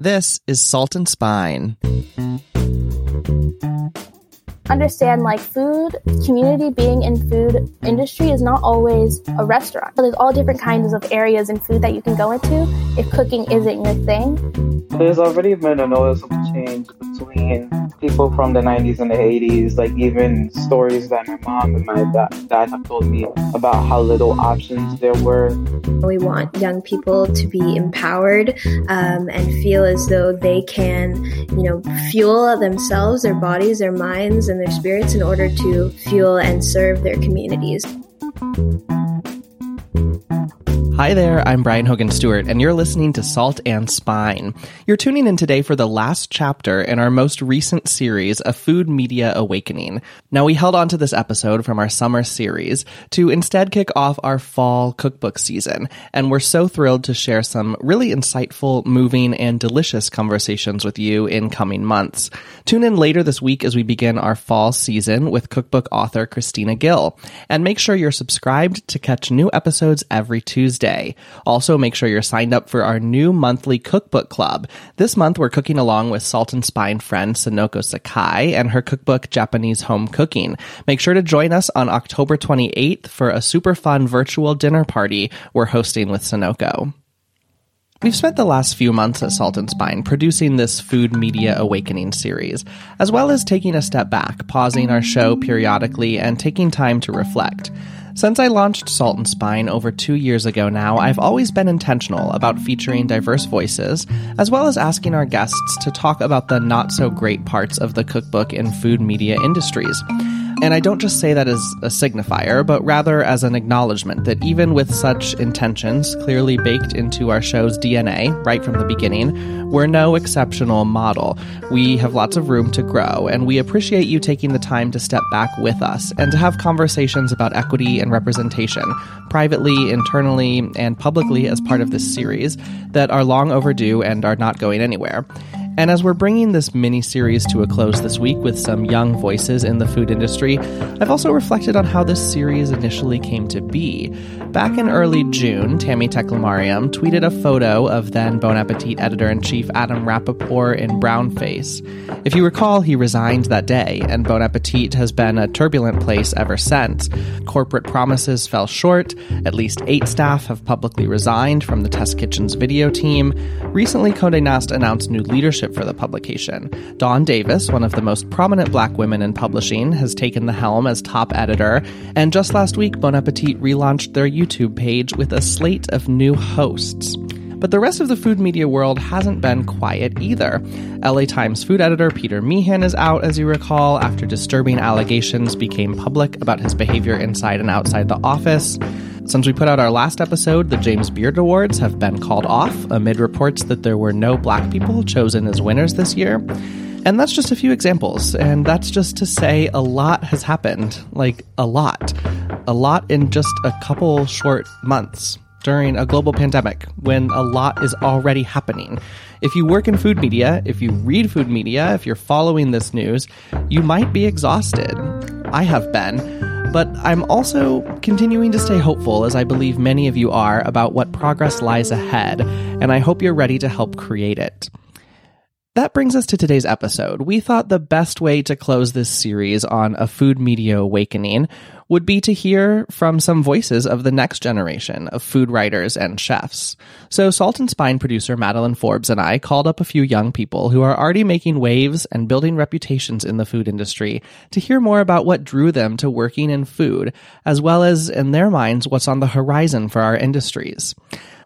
This is Salt and Spine. Understand like food community being in food industry is not always a restaurant. There's all different kinds of areas in food that you can go into if cooking isn't your thing. There's already been a noticeable change between people from the 90s and the 80s, like even stories that my mom and my dad, dad have told me about how little options there were. We want young people to be empowered um, and feel as though they can, you know, fuel themselves, their bodies, their minds, and their spirits in order to fuel and serve their communities. Hi there, I'm Brian Hogan Stewart, and you're listening to Salt and Spine. You're tuning in today for the last chapter in our most recent series, A Food Media Awakening. Now, we held on to this episode from our summer series to instead kick off our fall cookbook season, and we're so thrilled to share some really insightful, moving, and delicious conversations with you in coming months. Tune in later this week as we begin our fall season with cookbook author Christina Gill, and make sure you're subscribed to catch new episodes every Tuesday. Also, make sure you're signed up for our new monthly cookbook club. This month, we're cooking along with Salt and Spine friend Sonoko Sakai and her cookbook Japanese Home Cooking. Make sure to join us on October 28th for a super fun virtual dinner party we're hosting with Sonoko. We've spent the last few months at Salt and Spine producing this Food Media Awakening series, as well as taking a step back, pausing our show periodically, and taking time to reflect. Since I launched Salt and Spine over two years ago now, I've always been intentional about featuring diverse voices, as well as asking our guests to talk about the not so great parts of the cookbook and food media industries. And I don't just say that as a signifier, but rather as an acknowledgement that even with such intentions clearly baked into our show's DNA right from the beginning, we're no exceptional model. We have lots of room to grow, and we appreciate you taking the time to step back with us and to have conversations about equity and representation, privately, internally, and publicly as part of this series that are long overdue and are not going anywhere. And as we're bringing this mini series to a close this week with some young voices in the food industry, I've also reflected on how this series initially came to be. Back in early June, Tammie Teclemariam tweeted a photo of then Bon Appetit editor in chief Adam Rapoport in brownface. If you recall, he resigned that day, and Bon Appetit has been a turbulent place ever since. Corporate promises fell short, at least eight staff have publicly resigned from the Test Kitchen's video team. Recently, Conde Nast announced new leadership for the publication. Dawn Davis, one of the most prominent black women in publishing, has taken the helm as top editor, and just last week, Bon Appetit relaunched their YouTube page with a slate of new hosts. But the rest of the food media world hasn't been quiet either. LA Times food editor Peter Meehan is out, as you recall, after disturbing allegations became public about his behavior inside and outside the office. Since we put out our last episode, the James Beard Awards have been called off amid reports that there were no black people chosen as winners this year. And that's just a few examples. And that's just to say a lot has happened. Like, a lot. A lot in just a couple short months during a global pandemic when a lot is already happening. If you work in food media, if you read food media, if you're following this news, you might be exhausted. I have been. But I'm also continuing to stay hopeful, as I believe many of you are, about what progress lies ahead, and I hope you're ready to help create it. That brings us to today's episode. We thought the best way to close this series on a food media awakening would be to hear from some voices of the next generation of food writers and chefs. So Salt and Spine producer Madeline Forbes and I called up a few young people who are already making waves and building reputations in the food industry to hear more about what drew them to working in food, as well as in their minds what's on the horizon for our industries.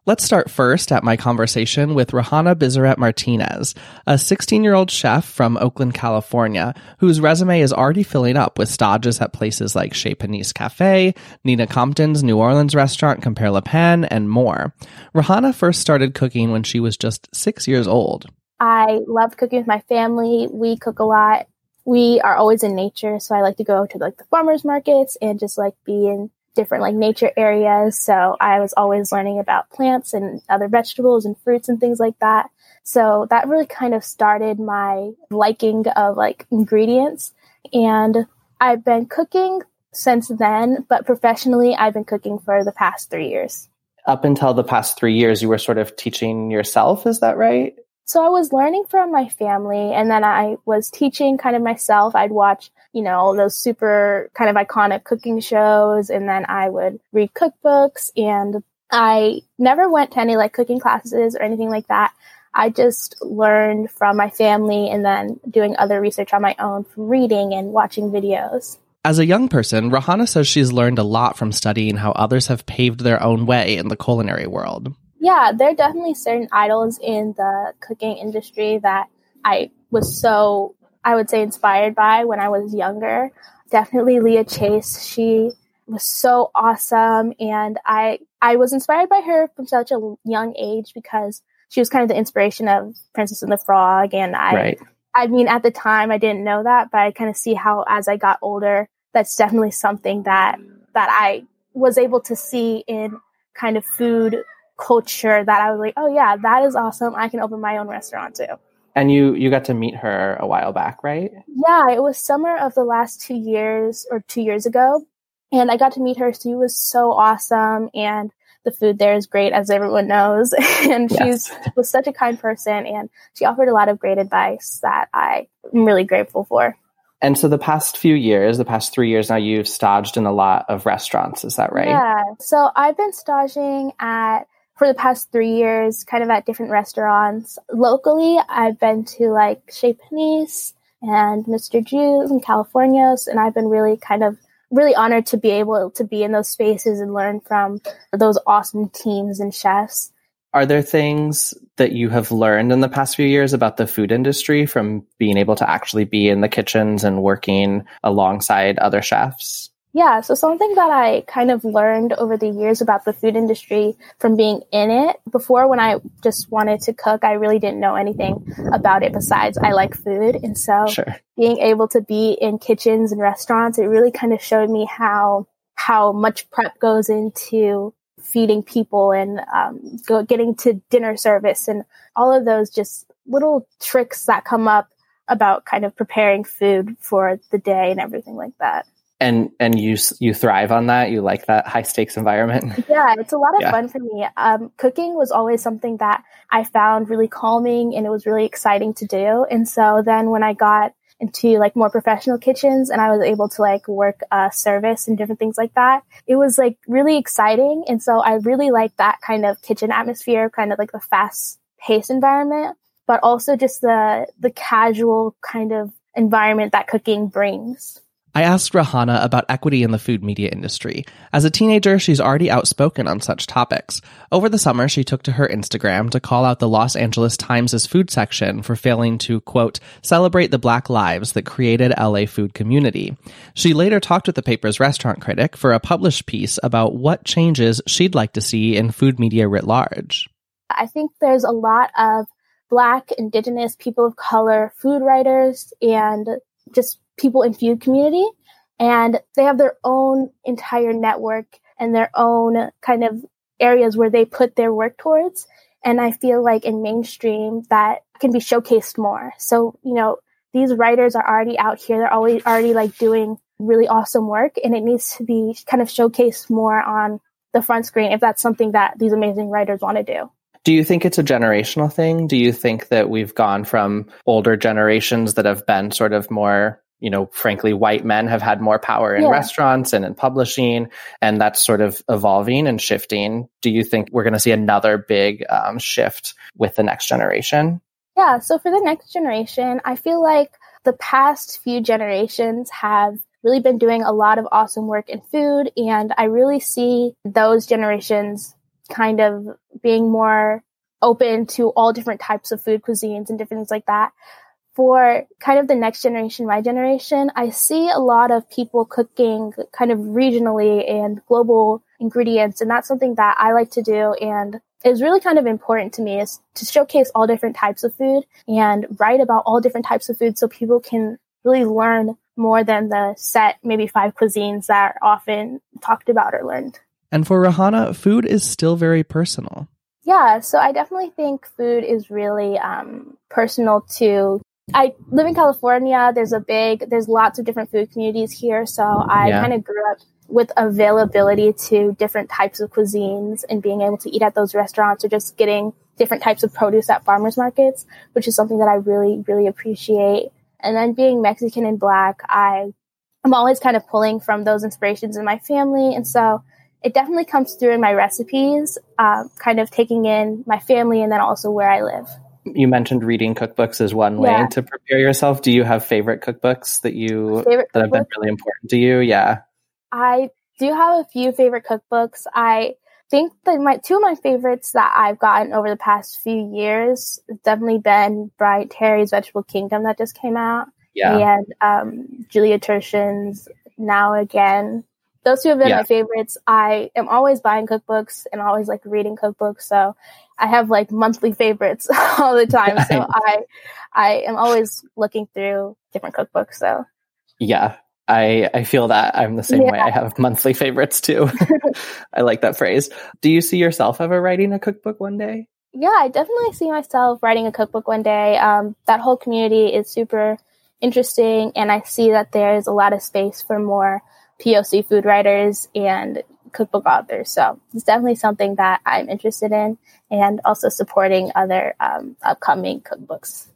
Let's start first at my conversation with Rahanna Bisseret Martinez, a 16 year old chef from Oakland, California, whose resume is already filling up with stages at places like Chez Panisse Cafe, Nina Compton's New Orleans restaurant Compère Lapin, and more. Rahanna first started cooking when she was just six years old. I love cooking with my family. We cook a lot. We are always in nature, so I like to go to like the farmers markets and just like be in different like nature areas. So I was always learning about plants and other vegetables and fruits and things like that. So that really kind of started my liking of like ingredients. And I've been cooking since then, but professionally, I've been cooking for the past three years. Up until the past three years, you were sort of teaching yourself. Is that right? So I was learning from my family and then I was teaching kind of myself. I'd watch, you know, those super kind of iconic cooking shows and then I would read cookbooks and I never went to any like cooking classes or anything like that. I just learned from my family and then doing other research on my own from reading and watching videos. As a young person, Rahanna says she's learned a lot from studying how others have paved their own way in the culinary world. Yeah, there are definitely certain idols in the cooking industry that I was so, I would say, inspired by when I was younger. Definitely Leah Chase. She was so awesome and I I was inspired by her from such a young age because she was kind of the inspiration of Princess and the Frog and I right. I mean at the time I didn't know that but I kind of see how as I got older that's definitely something that that I was able to see in kind of food culture that I was like, oh yeah, that is awesome. I can open my own restaurant too. And you you got to meet her a while back, right? Yeah, it was summer of the last two years or two years ago, and I got to meet her. She was so awesome, and the food there is great, as everyone knows. and yes. she was such a kind person, and she offered a lot of great advice that I am really grateful for. And so the past few years, the past three years now, you've staged in a lot of restaurants. Is that right? Yeah. So I've been staging at, for the past three years, kind of at different restaurants. Locally, I've been to like Chez Panisse and Mr. Jiu's in California. And I've been really kind of really honored to be able to be in those spaces and learn from those awesome teams and chefs. Are there things that you have learned in the past few years about the food industry from being able to actually be in the kitchens and working alongside other chefs? Yeah, so something that I kind of learned over the years about the food industry from being in it. Before, when I just wanted to cook, I really didn't know anything about it besides I like food. And so sure. being able to be in kitchens and restaurants, it really kind of showed me how how much prep goes into feeding people and um, go, getting to dinner service and all of those just little tricks that come up about kind of preparing food for the day and everything like that. And and you you thrive on that. You like that high stakes environment. Yeah, it's a lot of yeah. fun for me. Um, cooking was always something that I found really calming and it was really exciting to do. And so then when I got into like more professional kitchens and I was able to like work uh, service and different things like that. It was like really exciting. And so I really like that kind of kitchen atmosphere, kind of like the fast paced environment, but also just the, the casual kind of environment that cooking brings. I asked Rahanna about equity in the food media industry. As a teenager, she's already outspoken on such topics. Over the summer, she took to her Instagram to call out the Los Angeles Times' food section for failing to, quote, celebrate the black lives that created LA food community. She later talked with the paper's restaurant critic for a published piece about what changes she'd like to see in food media writ large. I think there's a lot of Black, Indigenous, people of color food writers and just people in feud community and they have their own entire network and their own kind of areas where they put their work towards. And I feel like in mainstream that can be showcased more. So, you know, these writers are already out here. They're always already like doing really awesome work and it needs to be kind of showcased more on the front screen if that's something that these amazing writers want to do. Do you think it's a generational thing? Do you think that we've gone from older generations that have been sort of more you know, frankly, white men have had more power in yeah. restaurants and in publishing, and that's sort of evolving and shifting. Do you think we're going to see another big um, shift with the next generation? Yeah. So for the next generation, I feel like the past few generations have really been doing a lot of awesome work in food, and I really see those generations kind of being more open to all different types of food cuisines and different things like that for kind of the next generation, my generation, I see a lot of people cooking kind of regionally and global ingredients. And that's something that I like to do. And is really kind of important to me is to showcase all different types of food and write about all different types of food so people can really learn more than the set maybe five cuisines that are often talked about or learned. And for Rahanna, food is still very personal. Yeah, so I definitely think food is really um, personal to I live in California. There's a big, there's lots of different food communities here. So I yeah. kind of grew up with availability to different types of cuisines and being able to eat at those restaurants or just getting different types of produce at farmers markets, which is something that I really, really appreciate. And then being Mexican and black, I am always kind of pulling from those inspirations in my family. And so it definitely comes through in my recipes, uh, kind of taking in my family and then also where I live. You mentioned reading cookbooks as one way yeah. to prepare yourself. Do you have favorite cookbooks that you that have been really important to you? Yeah. I do have a few favorite cookbooks. I think that my two of my favorites that I've gotten over the past few years have definitely been Bryant Terry's Vegetable Kingdom that just came out. Yeah. And um, Julia Turshen's Now Again. Those two have been yeah. my favorites. I am always buying cookbooks and always like reading cookbooks. So I have like monthly favorites all the time. So I I am always looking through different cookbooks. So yeah, I, I feel that I'm the same yeah. way. I have monthly favorites too. I like that phrase. Do you see yourself ever writing a cookbook one day? Yeah, I definitely see myself writing a cookbook one day. Um, that whole community is super interesting, and I see that there's a lot of space for more POC food writers and cookbook authors. So it's definitely something that I'm interested in, and also supporting other um, upcoming cookbooks.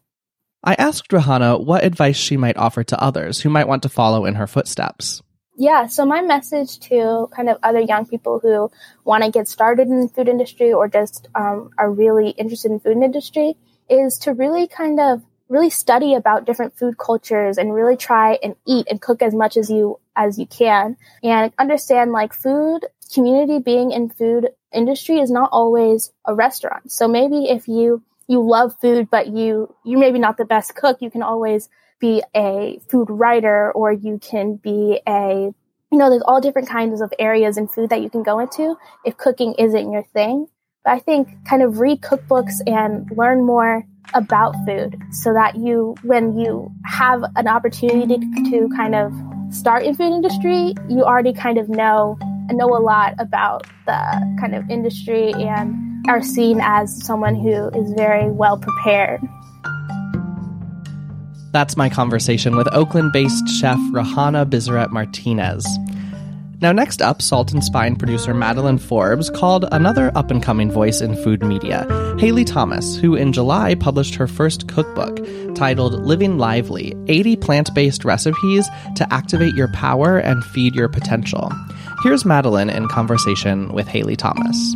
I asked Rahanna what advice she might offer to others who might want to follow in her footsteps. Yeah, so my message to kind of other young people who want to get started in the food industry or just um, are really interested in food industry is to really kind of really study about different food cultures and really try and eat and cook as much as you as you can and understand like food community being in food industry is not always a restaurant so maybe if you you love food, but you, you're maybe not the best cook, you can always be a food writer or you can be a, you know, there's all different kinds of areas in food that you can go into if cooking isn't your thing. But I think kind of read cookbooks and learn more about food so that you, when you have an opportunity to, kind of start in food industry, you already kind of know know a lot about the kind of industry and are seen as someone who is very well prepared. That's my conversation with Oakland based chef Rahanna Bisseret Martinez. Now, next up, Salt and Spine producer Madeline Forbes called another up and coming voice in food media, Haile Thomas, who in July published her first cookbook titled Living Lively 80 Plant Based Recipes to Activate Your Power and Feed Your Potential. Here's Madeline in conversation with Haile Thomas.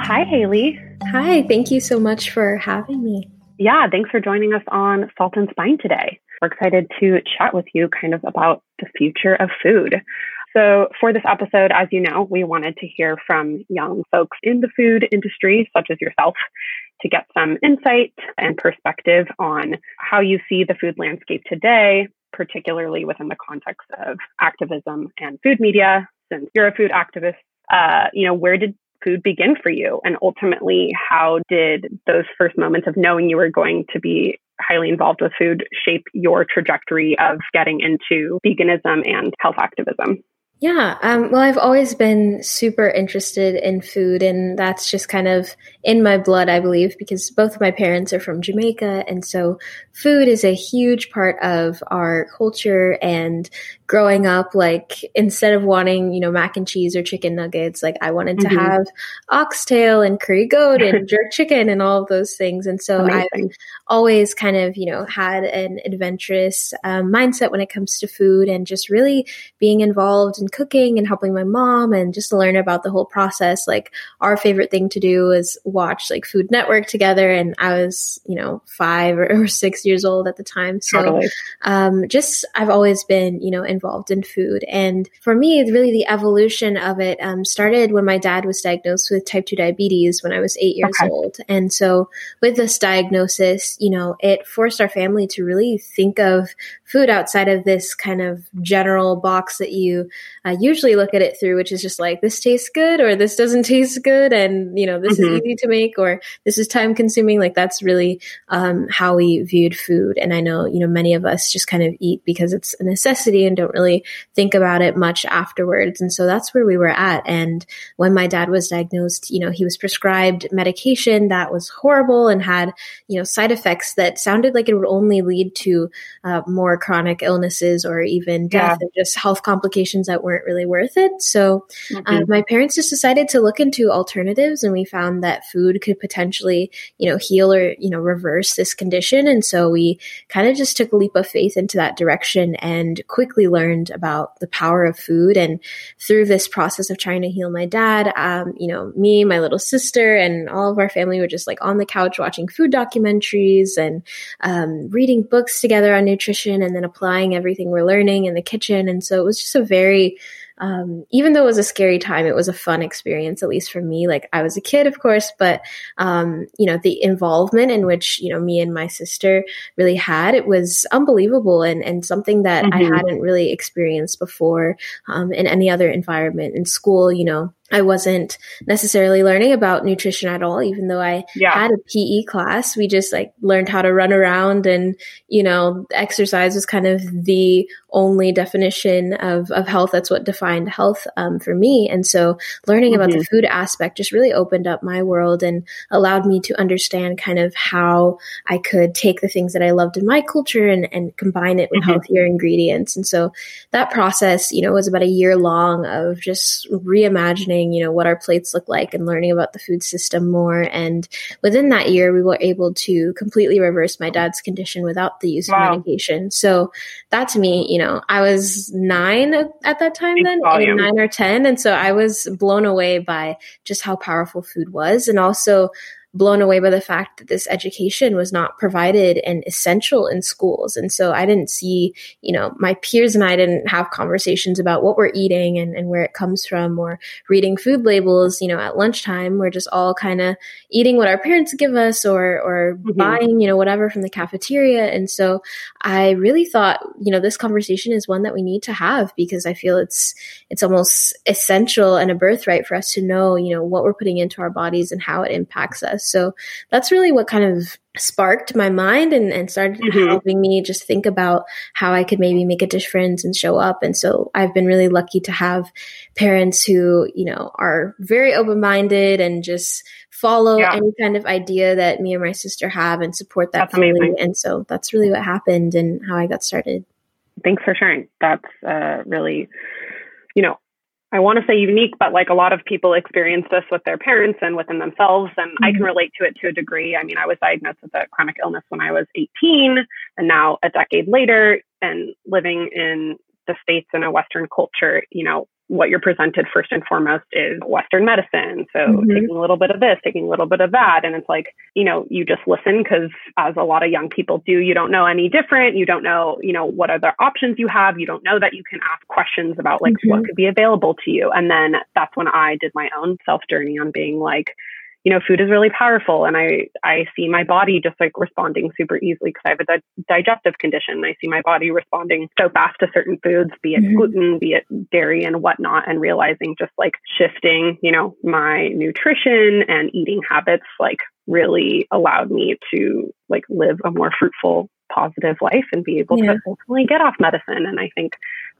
Hi, Haile. Hi, thank you so much for having me. Yeah, thanks for joining us on Salt and Spine today. We're excited to chat with you kind of about the future of food. So, for this episode, as you know, we wanted to hear from young folks in the food industry, such as yourself, to get some insight and perspective on how you see the food landscape today, particularly within the context of activism and food media. Since you're a food activist, uh, you know, where did food begin for you? And ultimately, how did those first moments of knowing you were going to be highly involved with food shape your trajectory of getting into veganism and health activism? Yeah, um, well, I've always been super interested in food, and that's just kind of in my blood, I believe, because both of my parents are from Jamaica, and so food is a huge part of our culture. And growing up, like instead of wanting, you know, mac and cheese or chicken nuggets, like I wanted mm-hmm. to have oxtail and curry goat and jerk chicken and all of those things. And so Amazing. I've always kind of, you know, had an adventurous um, mindset when it comes to food and just really being involved in cooking and helping my mom and just learn about the whole process. Like our favorite thing to do was watch like Food Network together. And I was, you know, five or, or six years old at the time. So, totally. um, just, I've always been, you know, involved in food. And for me, really the evolution of it, um, started when my dad was diagnosed with type 2 diabetes when I was eight years okay. old. And so with this diagnosis, you know, it forced our family to really think of food outside of this kind of general box that you uh, usually look at it through, which is just like this tastes good or this doesn't taste good, and you know this mm-hmm. is easy to make or this is time consuming. Like that's really um, how we viewed food. And I know you know many of us just kind of eat because it's a necessity and don't really think about it much afterwards. And so that's where we were at. And when my dad was diagnosed, you know, he was prescribed medication that was horrible and had you know side effects that sounded like it would only lead to uh, more chronic illnesses or even death yeah. and just health complications that were weren't really worth it. So mm-hmm. uh, my parents just decided to look into alternatives, and we found that food could potentially, you know, heal or you know reverse this condition. And so we kind of just took a leap of faith into that direction and quickly learned about the power of food. And through this process of trying to heal my dad, um, you know, me, my little sister, and all of our family were just like on the couch watching food documentaries and um, reading books together on nutrition, and then applying everything we're learning in the kitchen. And so it was just a very um, even though it was a scary time, it was a fun experience, at least for me. Like I was a kid, of course, but um, you know the involvement in which you know me and my sister really had it was unbelievable and and something that mm-hmm. I hadn't really experienced before um, in any other environment in school. You know, I wasn't necessarily learning about nutrition at all, even though I yeah. had a PE class. We just like learned how to run around and, you know, exercise was kind of the only definition of, of health. That's what defined health um, for me. And so learning mm-hmm. about the mm-hmm. food aspect just really opened up my world and allowed me to understand kind of how I could take the things that I loved in my culture and, and combine it with mm-hmm. healthier ingredients. And so that process, you know, was about a year long of just reimagining learning, you know, what our plates look like and learning about the food system more. And within that year, we were able to completely reverse my dad's condition without the use wow. of medication. So that to me, you know, I was nine at that time then, nine or 10. And so I was blown away by just how powerful food was and also blown away by the fact that this education was not provided and essential in schools. And so I didn't see, you know, my peers and I didn't have conversations about what we're eating and, and where it comes from or reading food labels, you know, at lunchtime. We're just all kind of eating what our parents give us or, or mm-hmm. buying, you know, whatever from the cafeteria. And so I really thought, you know, this conversation is one that we need to have because I feel it's, it's almost essential and a birthright for us to know, you know, what we're putting into our bodies and how it impacts us. So that's really what kind of sparked my mind and, and started mm-hmm. helping me just think about how I could maybe make a difference and show up. And so I've been really lucky to have parents who, you know, are very open minded and just follow yeah. any kind of idea that me and my sister have and support that that's family. Amazing. And so that's really what happened and how I got started. Thanks for sharing. That's uh, really, you know, I want to say unique, but like a lot of people experience this with their parents and within themselves. And mm-hmm. I can mm-hmm. relate to it to a degree. I mean, I was diagnosed with a chronic illness when I was 18, and now a decade later, and living in the States in a Western culture, you know, what you're presented first and foremost is Western medicine. So mm-hmm. taking a little bit of this, taking a little bit of that. And it's like, you know, you just listen because as a lot of young people do, you don't know any different. You don't know, you know, what other options you have. You don't know that you can ask questions about like mm-hmm. what could be available to you. And then that's when I did my own self journey on being like, you know, food is really powerful. And I, I see my body just like responding super easily because I have a di- digestive condition. I see my body responding so fast to certain foods, be it mm-hmm. gluten, be it dairy and whatnot, and realizing just like shifting, you know, my nutrition and eating habits like really allowed me to like live a more fruitful positive life and be able yeah. to ultimately get off medicine. And I think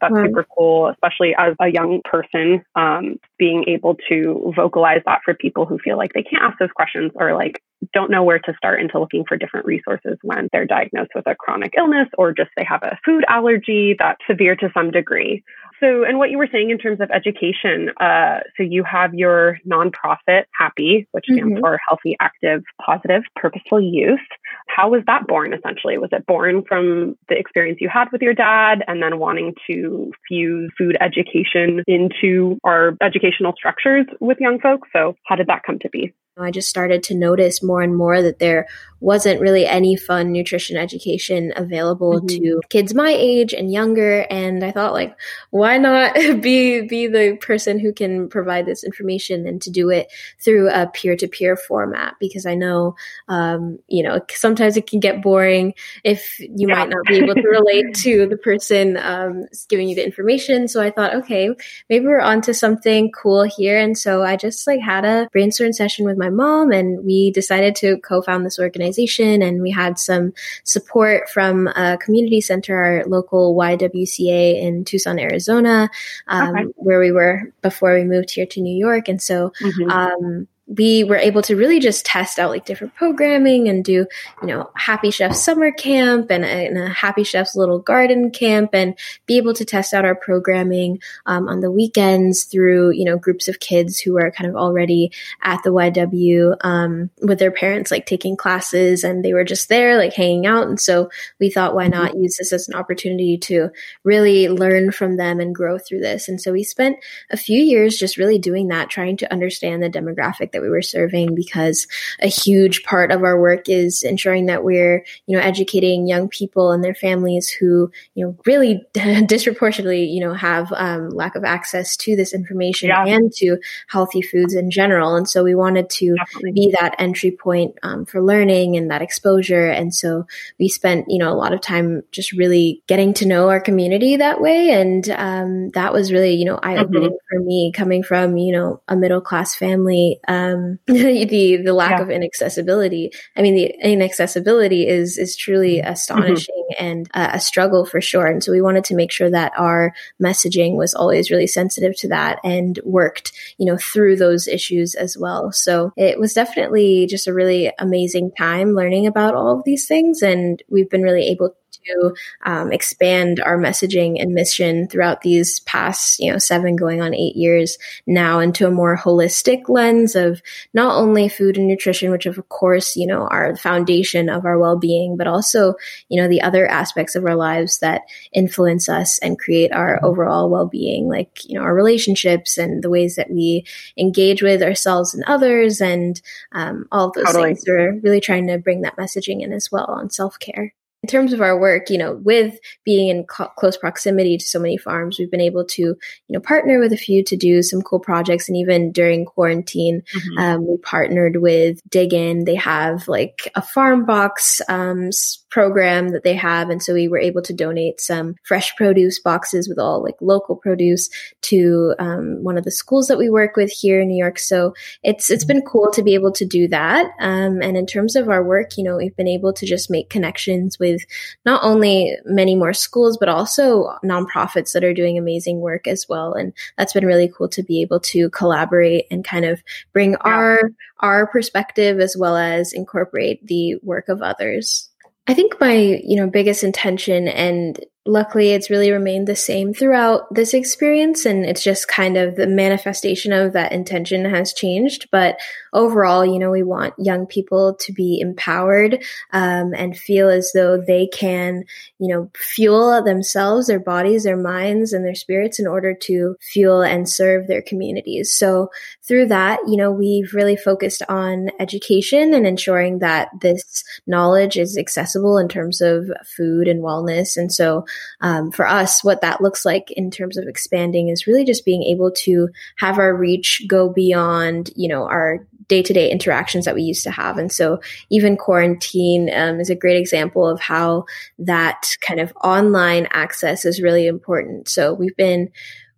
that's right. super cool, especially as a young person, um, being able to vocalize that for people who feel like they can't ask those questions or like don't know where to start into looking for different resources when they're diagnosed with a chronic illness or just they have a food allergy that's severe to some degree. So, and what you were saying in terms of education, uh, so you have your nonprofit, Happy, which stands mm-hmm. for Healthy, Active, Positive, Purposeful Youth. How was that born essentially? Was it born from the experience you had with your dad and then wanting to fuse food education into our educational structures with young folks? So, how did that come to be? I just started to notice more and more that there wasn't really any fun nutrition education available mm-hmm. to kids my age and younger and I thought like why not be be the person who can provide this information and to do it through a peer-to-peer format because I know um, you know sometimes it can get boring if you yeah. might not be able to relate to the person um, giving you the information so I thought okay maybe we're onto something cool here and so I just like had a brainstorm session with my mom and we decided to co-found this organization and we had some support from a community center, our local YWCA in Tucson, Arizona, um, okay. where we were before we moved here to New York. And so, mm-hmm. um, we were able to really just test out like different programming and do, you know, Happy Chef summer camp and a, and a Happy Chef's little garden camp and be able to test out our programming um, on the weekends through, you know, groups of kids who are kind of already at the YW um, with their parents, like taking classes and they were just there, like hanging out. And so we thought, why not use this as an opportunity to really learn from them and grow through this? And so we spent a few years just really doing that, trying to understand the demographic that we were serving because a huge part of our work is ensuring that we're, you know, educating young people and their families who, you know, really disproportionately, you know, have um, lack of access to this information yeah. and to healthy foods in general. And so we wanted to Definitely. be that entry point um, for learning and that exposure. And so we spent, you know, a lot of time just really getting to know our community that way. And um, that was really, you know, eye opening mm-hmm. for me coming from, you know, a middle class family. Um, the, the lack yeah. of inaccessibility. I mean, the inaccessibility is, is truly mm-hmm. astonishing mm-hmm. and uh, a struggle for sure. And so we wanted to make sure that our messaging was always really sensitive to that and worked, you know, through those issues as well. So it was definitely just a really amazing time learning about all of these things. And we've been really able to um, expand our messaging and mission throughout these past, you know, seven going on eight years now into a more holistic lens of not only food and nutrition, which of course, you know, are the foundation of our well-being, but also, you know, the other aspects of our lives that influence us and create our mm-hmm. overall well-being, like, you know, our relationships and the ways that we engage with ourselves and others and um, all those totally. things. We're really trying to bring that messaging in as well on self-care in terms of our work, you know, with being in co- close proximity to so many farms, we've been able to, you know, partner with a few to do some cool projects. And even during quarantine, mm-hmm. um, we partnered with Dig Inn. They have like a farm box um, program that they have. And so we were able to donate some fresh produce boxes with all like local produce to um, one of the schools that we work with here in New York. So it's it's been cool to be able to do that. Um, and in terms of our work, you know, we've been able to just make connections with not only many more schools, but also nonprofits that are doing amazing work as well. And that's been really cool to be able to collaborate and kind of bring yeah. our our perspective as well as incorporate the work of others. I think my, you know, biggest intention and luckily it's really remained the same throughout this experience and it's just kind of the manifestation of that intention has changed. But overall you know we want young people to be empowered um, and feel as though they can you know fuel themselves their bodies their minds and their spirits in order to fuel and serve their communities. So through that you know we've really focused on education and ensuring that this knowledge is accessible in terms of food and wellness. And so um, for us, what that looks like in terms of expanding is really just being able to have our reach go beyond, you know, our day to day interactions that we used to have. And so even quarantine um, is a great example of how that kind of online access is really important. So we've been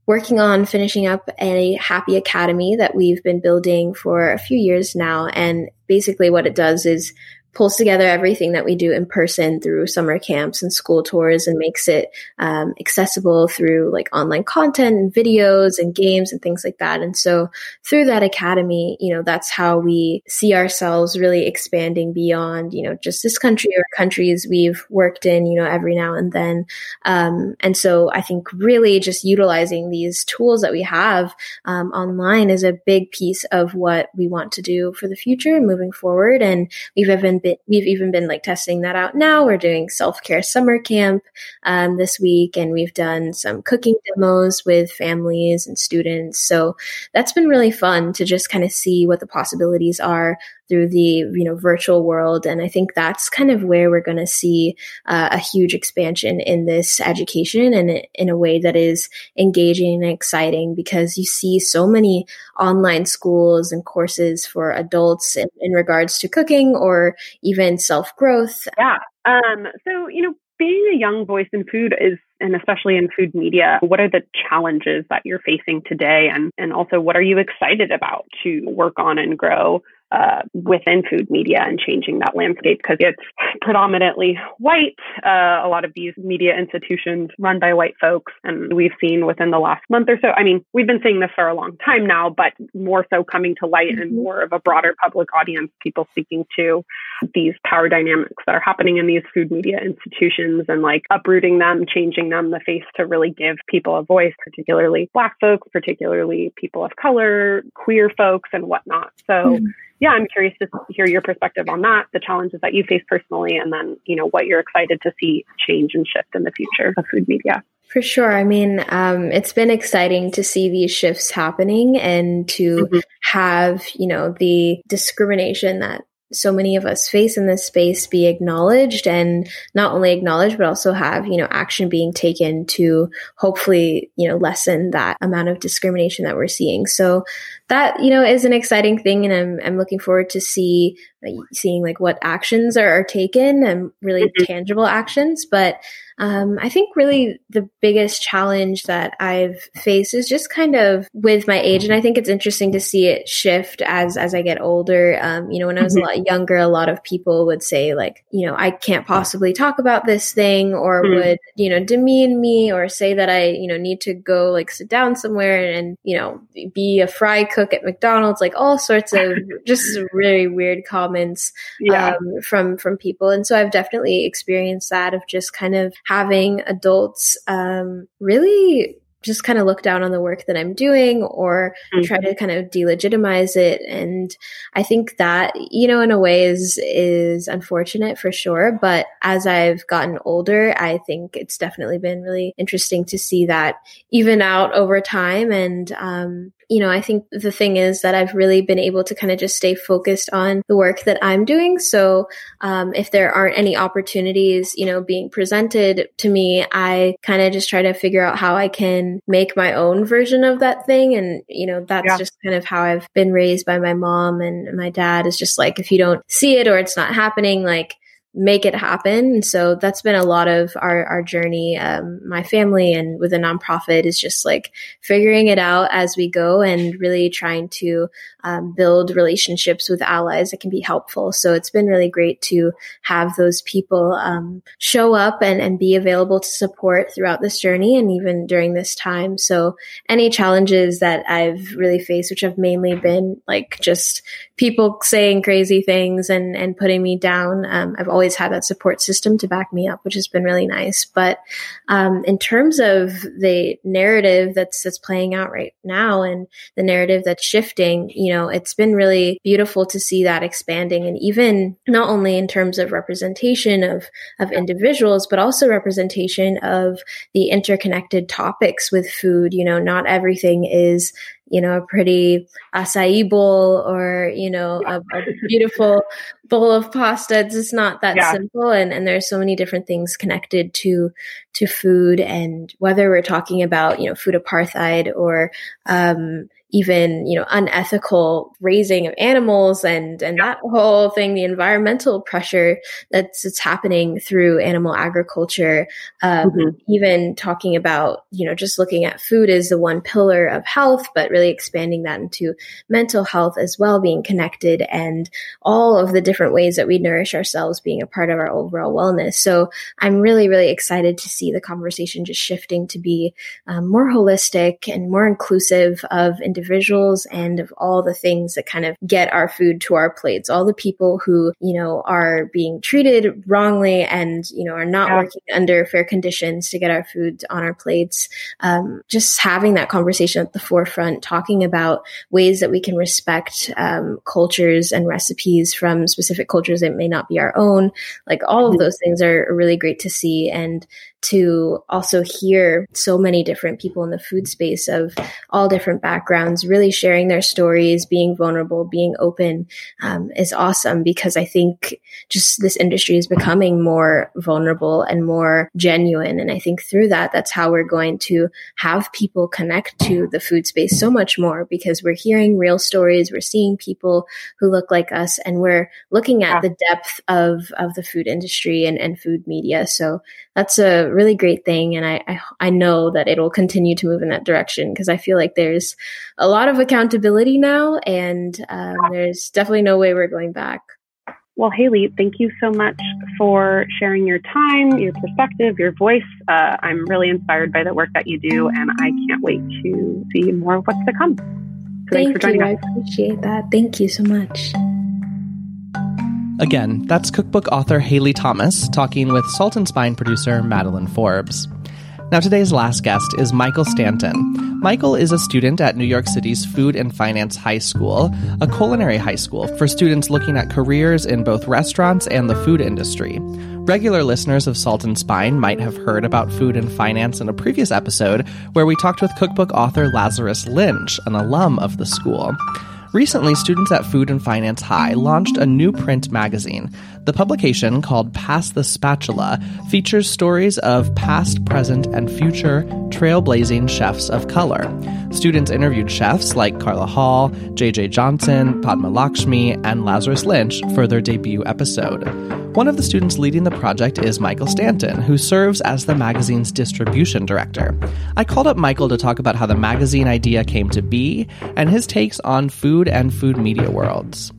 working on finishing up a happy academy that we've been building for a few years now. And basically what it does is pulls together everything that we do in person through summer camps and school tours and makes it um, accessible through like online content and videos and games and things like that. And so through that academy, you know, that's how we see ourselves really expanding beyond, you know, just this country or countries we've worked in, you know, every now and then. Um, and so I think really just utilizing these tools that we have um, online is a big piece of what we want to do for the future moving forward. And we've even been, we've even been like testing that out now. We're doing self care summer camp um, this week, and we've done some cooking demos with families and students. So that's been really fun to just kind of see what the possibilities are through the you know virtual world. And i think that's kind of where we're going to see uh, a huge expansion in this education and in a way that is engaging and exciting because you see so many online schools and courses for adults in, in regards to cooking or even self growth yeah. Um, so you know being a young voice in food is and especially in food media what are the challenges that you're facing today? And and also what are you excited about to work on and grow uh, within food media and changing that landscape because it's predominantly white. Uh, a lot of these media institutions run by white folks. And we've seen within the last month or so, I mean, we've been seeing this for a long time now, but more so coming to light and mm-hmm. more of a broader public audience, people speaking to these power dynamics that are happening in these food media institutions and like uprooting them, changing them the face to really give people a voice, particularly Black folks, particularly people of color, queer folks, and whatnot. So, mm-hmm. Yeah, I'm curious to hear your perspective on that, the challenges that you face personally, and then, you know, what you're excited to see change and shift in the future of food media. For sure. I mean, um, it's been exciting to see these shifts happening and to mm-hmm. have, you know, the discrimination that so many of us face in this space be acknowledged and not only acknowledged but also have you know action being taken to hopefully you know lessen that amount of discrimination that we're seeing so that you know is an exciting thing and i'm, I'm looking forward to see seeing like what actions are, are taken and really mm-hmm. tangible actions but um, I think really the biggest challenge that I've faced is just kind of with my age, and I think it's interesting to see it shift as as I get older. Um, you know, when I was mm-hmm. a lot younger, a lot of people would say like, you know, I can't possibly talk about this thing, or mm-hmm. would you know demean me, or say that I you know need to go like sit down somewhere and you know be a fry cook at McDonald's, like all sorts of just really weird comments yeah. um, from from people, and so I've definitely experienced that of just kind of having adults um, really just kind of look down on the work that I'm doing or mm-hmm. try to kind of delegitimize it. And I think that, you know, in a way is, is unfortunate for sure. But as I've gotten older, I think it's definitely been really interesting to see that even out over time. And, um, you know, I think the thing is that I've really been able to kind of just stay focused on the work that I'm doing. So, um, if there aren't any opportunities, you know, being presented to me, I kind of just try to figure out how I can make my own version of that thing. And, you know, that's yeah. just kind of how I've been raised by my mom and my dad is just like, if you don't see it or it's not happening, like, make it happen. so that's been a lot of our, our journey. Um, my family and with a nonprofit is just like figuring it out as we go and really trying to um, build relationships with allies that can be helpful. So it's been really great to have those people um, show up and, and be available to support throughout this journey and even during this time. So any challenges that I've really faced, which have mainly been like just people saying crazy things and, and putting me down, um, I've always had that support system to back me up, which has been really nice. But um, in terms of the narrative that's that's playing out right now and the narrative that's shifting, you know, it's been really beautiful to see that expanding, and even not only in terms of representation of of individuals, but also representation of the interconnected topics with food. You know, not everything is you know, a pretty acai bowl or, you know, a, a beautiful bowl of pasta. It's just not that yeah. simple. And, and there's so many different things connected to, to food and whether we're talking about, you know, food apartheid or, um, even you know unethical raising of animals and and that whole thing the environmental pressure that's that's happening through animal agriculture um, mm-hmm. even talking about you know just looking at food as the one pillar of health but really expanding that into mental health as well being connected and all of the different ways that we nourish ourselves being a part of our overall wellness so i'm really really excited to see the conversation just shifting to be um, more holistic and more inclusive of individuals individuals and of all the things that kind of get our food to our plates, all the people who, you know, are being treated wrongly and, you know, are not yeah. working under fair conditions to get our food on our plates. Um, just having that conversation at the forefront, talking about ways that we can respect um, cultures and recipes from specific cultures that may not be our own. Like all mm-hmm. of those things are really great to see. And to also hear so many different people in the food space of all different backgrounds really sharing their stories, being vulnerable, being open um, is awesome because I think just this industry is becoming more vulnerable and more genuine. And I think through that, that's how we're going to have people connect to the food space so much more because we're hearing real stories, we're seeing people who look like us, and we're looking at the depth of, of the food industry and, and food media. So that's a really great thing. And I, I, I know that it'll continue to move in that direction because I feel like there's a lot of accountability now, and um, there's definitely no way we're going back. Well, Haile, thank you so much for sharing your time, your perspective, your voice. Uh, I'm really inspired by the work that you do, and I can't wait to see more of what's to come. So thank for joining you. Us. I appreciate that. Thank you so much. Again, that's cookbook author Haile Thomas talking with Salt and Spine producer Madeline Forbes. Now, today's last guest is Michael Stanton. Michael is a student at New York City's Food and Finance High School, a culinary high school for students looking at careers in both restaurants and the food industry. Regular listeners of Salt and Spine might have heard about food and finance in a previous episode where we talked with cookbook author Lazarus Lynch, an alum of the school. Recently, students at Food and Finance High launched a new print magazine. The publication, called Pass the Spatula, features stories of past, present, and future trailblazing chefs of color. Students interviewed chefs like Carla Hall, J.J. Johnson, Padma Lakshmi, and Lazarus Lynch for their debut episode. One of the students leading the project is Michael Stanton, who serves as the magazine's distribution director. I called up Michael to talk about how the magazine idea came to be and his takes on food and food media worlds.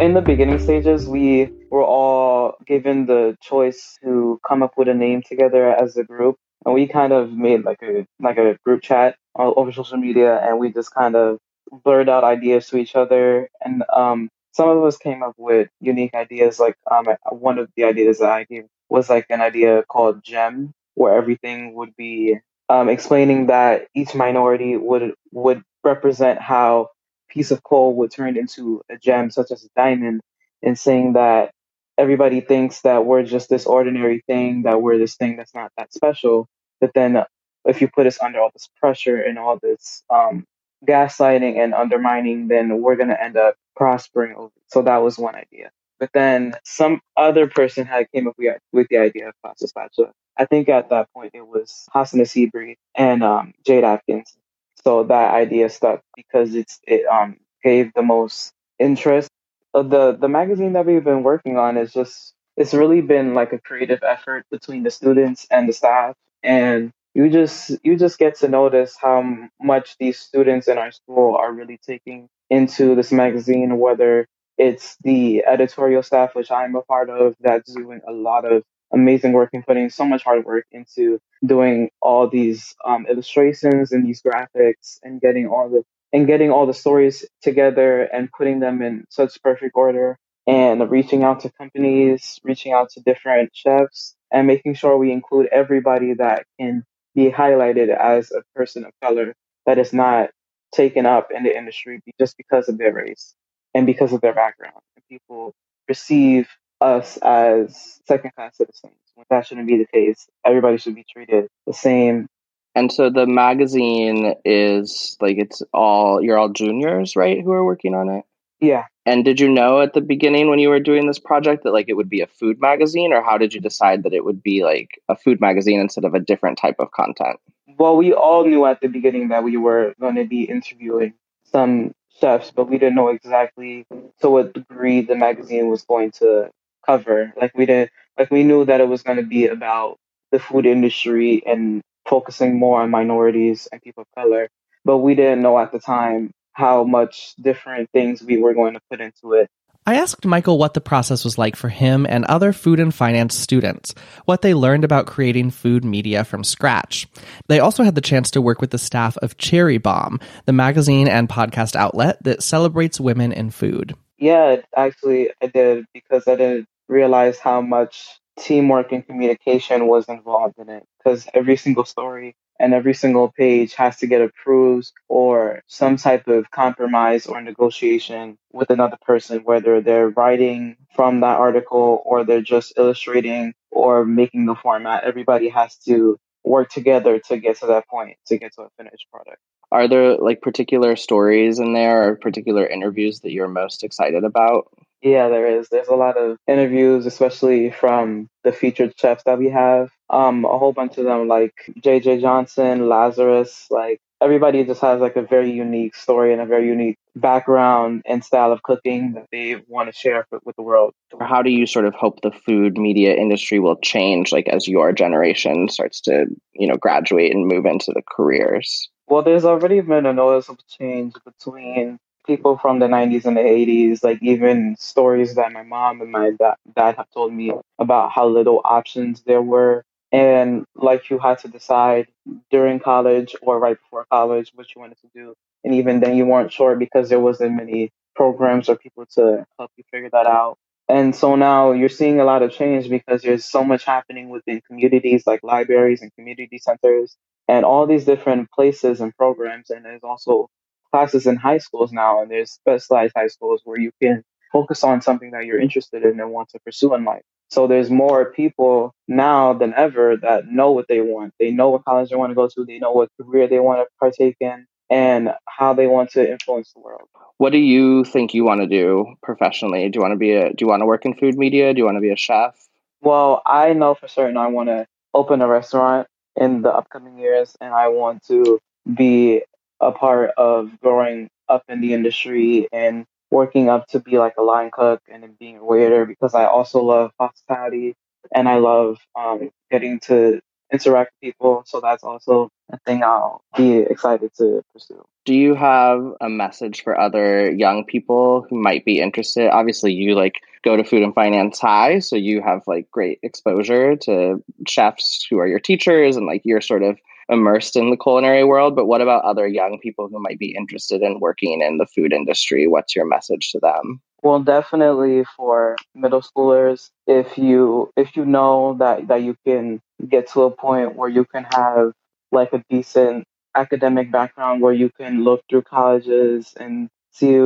In the beginning stages, we were all given the choice to come up with a name together as a group, and we kind of made like a like a group chat over social media, and we just kind of blurred out ideas to each other. And um, some of us came up with unique ideas. Like um, one of the ideas that I gave was like an idea called Gem, where everything would be um, explaining that each minority would would represent how piece of coal would turn into a gem, such as a diamond, and saying that everybody thinks that we're just this ordinary thing, that we're this thing that's not that special. But then, if you put us under all this pressure and all this um, gaslighting and undermining, then we're going to end up prospering. Over. So that was one idea. But then some other person had came up with the idea of Pass the Spatula. I think at that point it was Hassan Asibri and um, Jade Atkins. So that idea stuck because it's it um, gave the most interest. The the magazine that we've been working on is just it's really been like a creative effort between the students and the staff. And you just you just get to notice how much these students in our school are really taking into this magazine whether it's the editorial staff which i'm a part of that's doing a lot of amazing work and putting so much hard work into doing all these um, illustrations and these graphics and getting all the and getting all the stories together and putting them in such perfect order and reaching out to companies reaching out to different chefs and making sure we include everybody that can be highlighted as a person of color that is not taken up in the industry just because of their race and because of their background. And people perceive us as second class citizens that shouldn't be the case. Everybody should be treated the same. And so the magazine is like it's all you're all juniors, right, who are working on it? Yeah. And did you know at the beginning when you were doing this project that like it would be a food magazine or how did you decide that it would be like a food magazine instead of a different type of content? Well, we all knew at the beginning that we were going to be interviewing some chefs, but we didn't know exactly to what degree the magazine was going to cover. Like we didn't like we knew that it was going to be about the food industry and focusing more on minorities and people of color, but we didn't know at the time how much different things we were going to put into it. I asked Michael what the process was like for him and other food and finance students, what they learned about creating food media from scratch. They also had the chance to work with the staff of Cherry Bombe, the magazine and podcast outlet that celebrates women in food. Yeah, actually, I did because I didn't realize how much teamwork and communication was involved in it because every single story and every single page has to get approved or some type of compromise or negotiation with another person, whether they're writing from that article or they're just illustrating or making the format. Everybody has to work together to get to that point, to get to a finished product. Are there like particular stories in there or particular interviews that you're most excited about? Yeah, there is. There's a lot of interviews, especially from the featured chefs that we have. Um, a whole bunch of them, like JJ Johnson, Lazarus, like everybody just has like a very unique story and a very unique background and style of cooking that they want to share with the world. How do you sort of hope the food media industry will change, like as your generation starts to, you know, graduate and move into the careers? Well, there's already been a noticeable change between people from the 90s and the 80s, like even stories that my mom and my da- dad have told me about how little options there were. And like you had to decide during college or right before college what you wanted to do. And even then, you weren't sure because there wasn't many programs or people to help you figure that out. And so now you're seeing a lot of change because there's so much happening within communities like libraries and community centers and all these different places and programs. And there's also classes in high schools now, and there's specialized high schools where you can focus on something that you're interested in and want to pursue in life. So there's more people now than ever that know what they want. They know what college they want to go to. They know what career they want to partake in and how they want to influence the world. What do you think you want to do professionally? Do you want to be a do you want to work in food media? Do you want to be a chef? Well, I know for certain I want to open a restaurant in the upcoming years and I want to be a part of growing up in the industry and working up to be like a line cook and then being a waiter because I also love hospitality and I love um, getting to interact with people. So that's also a thing I'll be excited to pursue. Do you have a message for other young people who might be interested? Obviously, you like go to food and finance high, so you have like great exposure to chefs who are your teachers and like you're sort of immersed in the culinary world, but what about other young people who might be interested in working in the food industry? What's your message to them? Well, definitely for middle schoolers, if you if you know that that you can get to a point where you can have like a decent academic background where you can look through colleges and see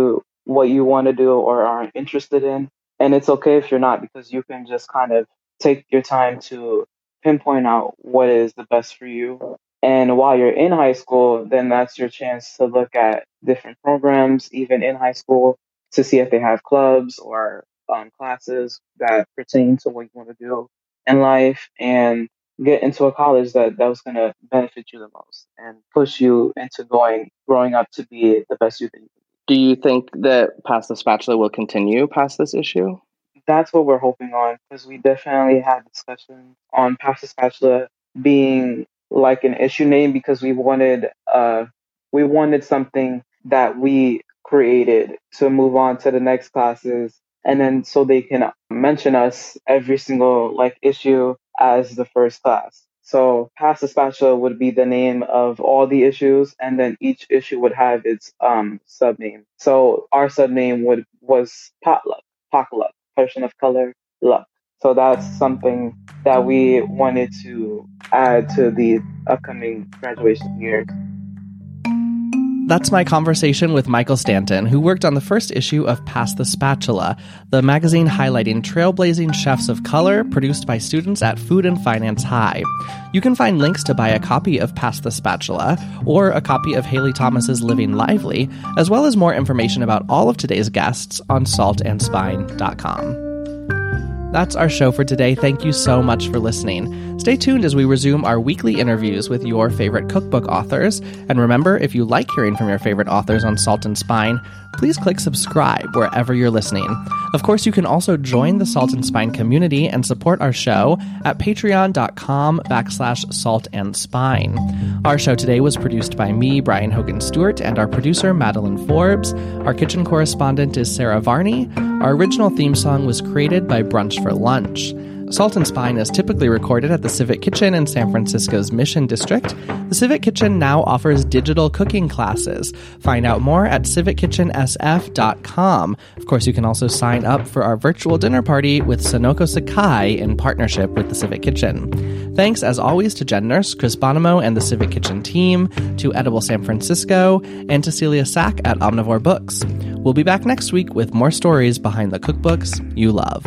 what you want to do or are interested in. And it's okay if you're not because you can just kind of take your time to pinpoint out what is the best for you and while you're in high school, then that's your chance to look at different programs, even in high school, to see if they have clubs or um, classes that pertain to what you want to do in life and get into a college that, that was going to benefit you the most and push you into going, growing up to be the best you can be. Do you think that Pass the Spatula will continue past this issue? That's what we're hoping on because we definitely had discussions on Pass the Spatula being like an issue name because we wanted uh we wanted something that we created to move on to the next classes and then so they can mention us every single like issue as the first class. So Pass the Spatula would be the name of all the issues, and then each issue would have its um sub name. So our sub name would was Potluck, Potluck, person of color, luck. So that's something that we wanted to add to the upcoming graduation years. That's my conversation with Michael Stanton, who worked on the first issue of Pass the Spatula, the magazine highlighting trailblazing chefs of color produced by students at Food and Finance High. You can find links to buy a copy of Pass the Spatula or a copy of Haile Thomas's Living Lively, as well as more information about all of today's guests on saltandspine.com. That's our show for today. Thank you so much for listening. Stay tuned as we resume our weekly interviews with your favorite cookbook authors. And remember, if you like hearing from your favorite authors on Salt and Spine, please click subscribe wherever you're listening. Of course, you can also join the Salt and Spine community and support our show at patreon.com backslash salt and spine. Our show today was produced by me, Brian Hogan Stewart, and our producer, Madeline Forbes. Our kitchen correspondent is Sarah Varney. Our original theme song was created by Brunch for Lunch. Salt and Spine is typically recorded at the Civic Kitchen in San Francisco's Mission District. The Civic Kitchen now offers digital cooking classes. Find out more at civickitchensf.com. Of course, you can also sign up for our virtual dinner party with Sonoko Sakai in partnership with the Civic Kitchen. Thanks, as always, to Jen Nurse, Chris Bonomo, and the Civic Kitchen team, to Edible San Francisco, and to Celia Sack at Omnivore Books. We'll be back next week with more stories behind the cookbooks you love.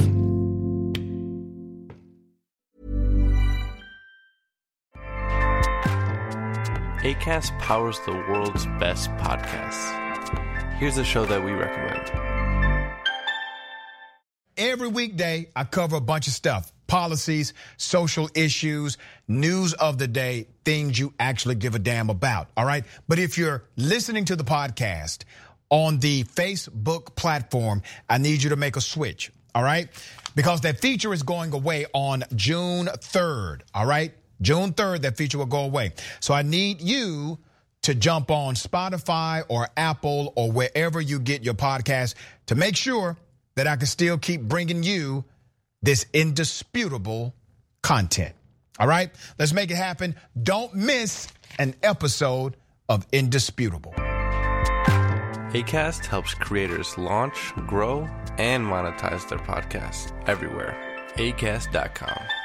ACAST powers the world's best podcasts. Here's a show that we recommend. Every weekday, I cover a bunch of stuff policies, social issues, news of the day, things you actually give a damn about. All right. But if you're listening to the podcast on the Facebook platform, I need you to make a switch. All right. Because that feature is going away on June 3rd. All right. June 3rd, that feature will go away. So I need you to jump on Spotify or Apple or wherever you get your podcast to make sure that I can still keep bringing you this indisputable content. All right, let's make it happen. Don't miss an episode of Indisputable. ACAST helps creators launch, grow, and monetize their podcasts everywhere. ACAST.com.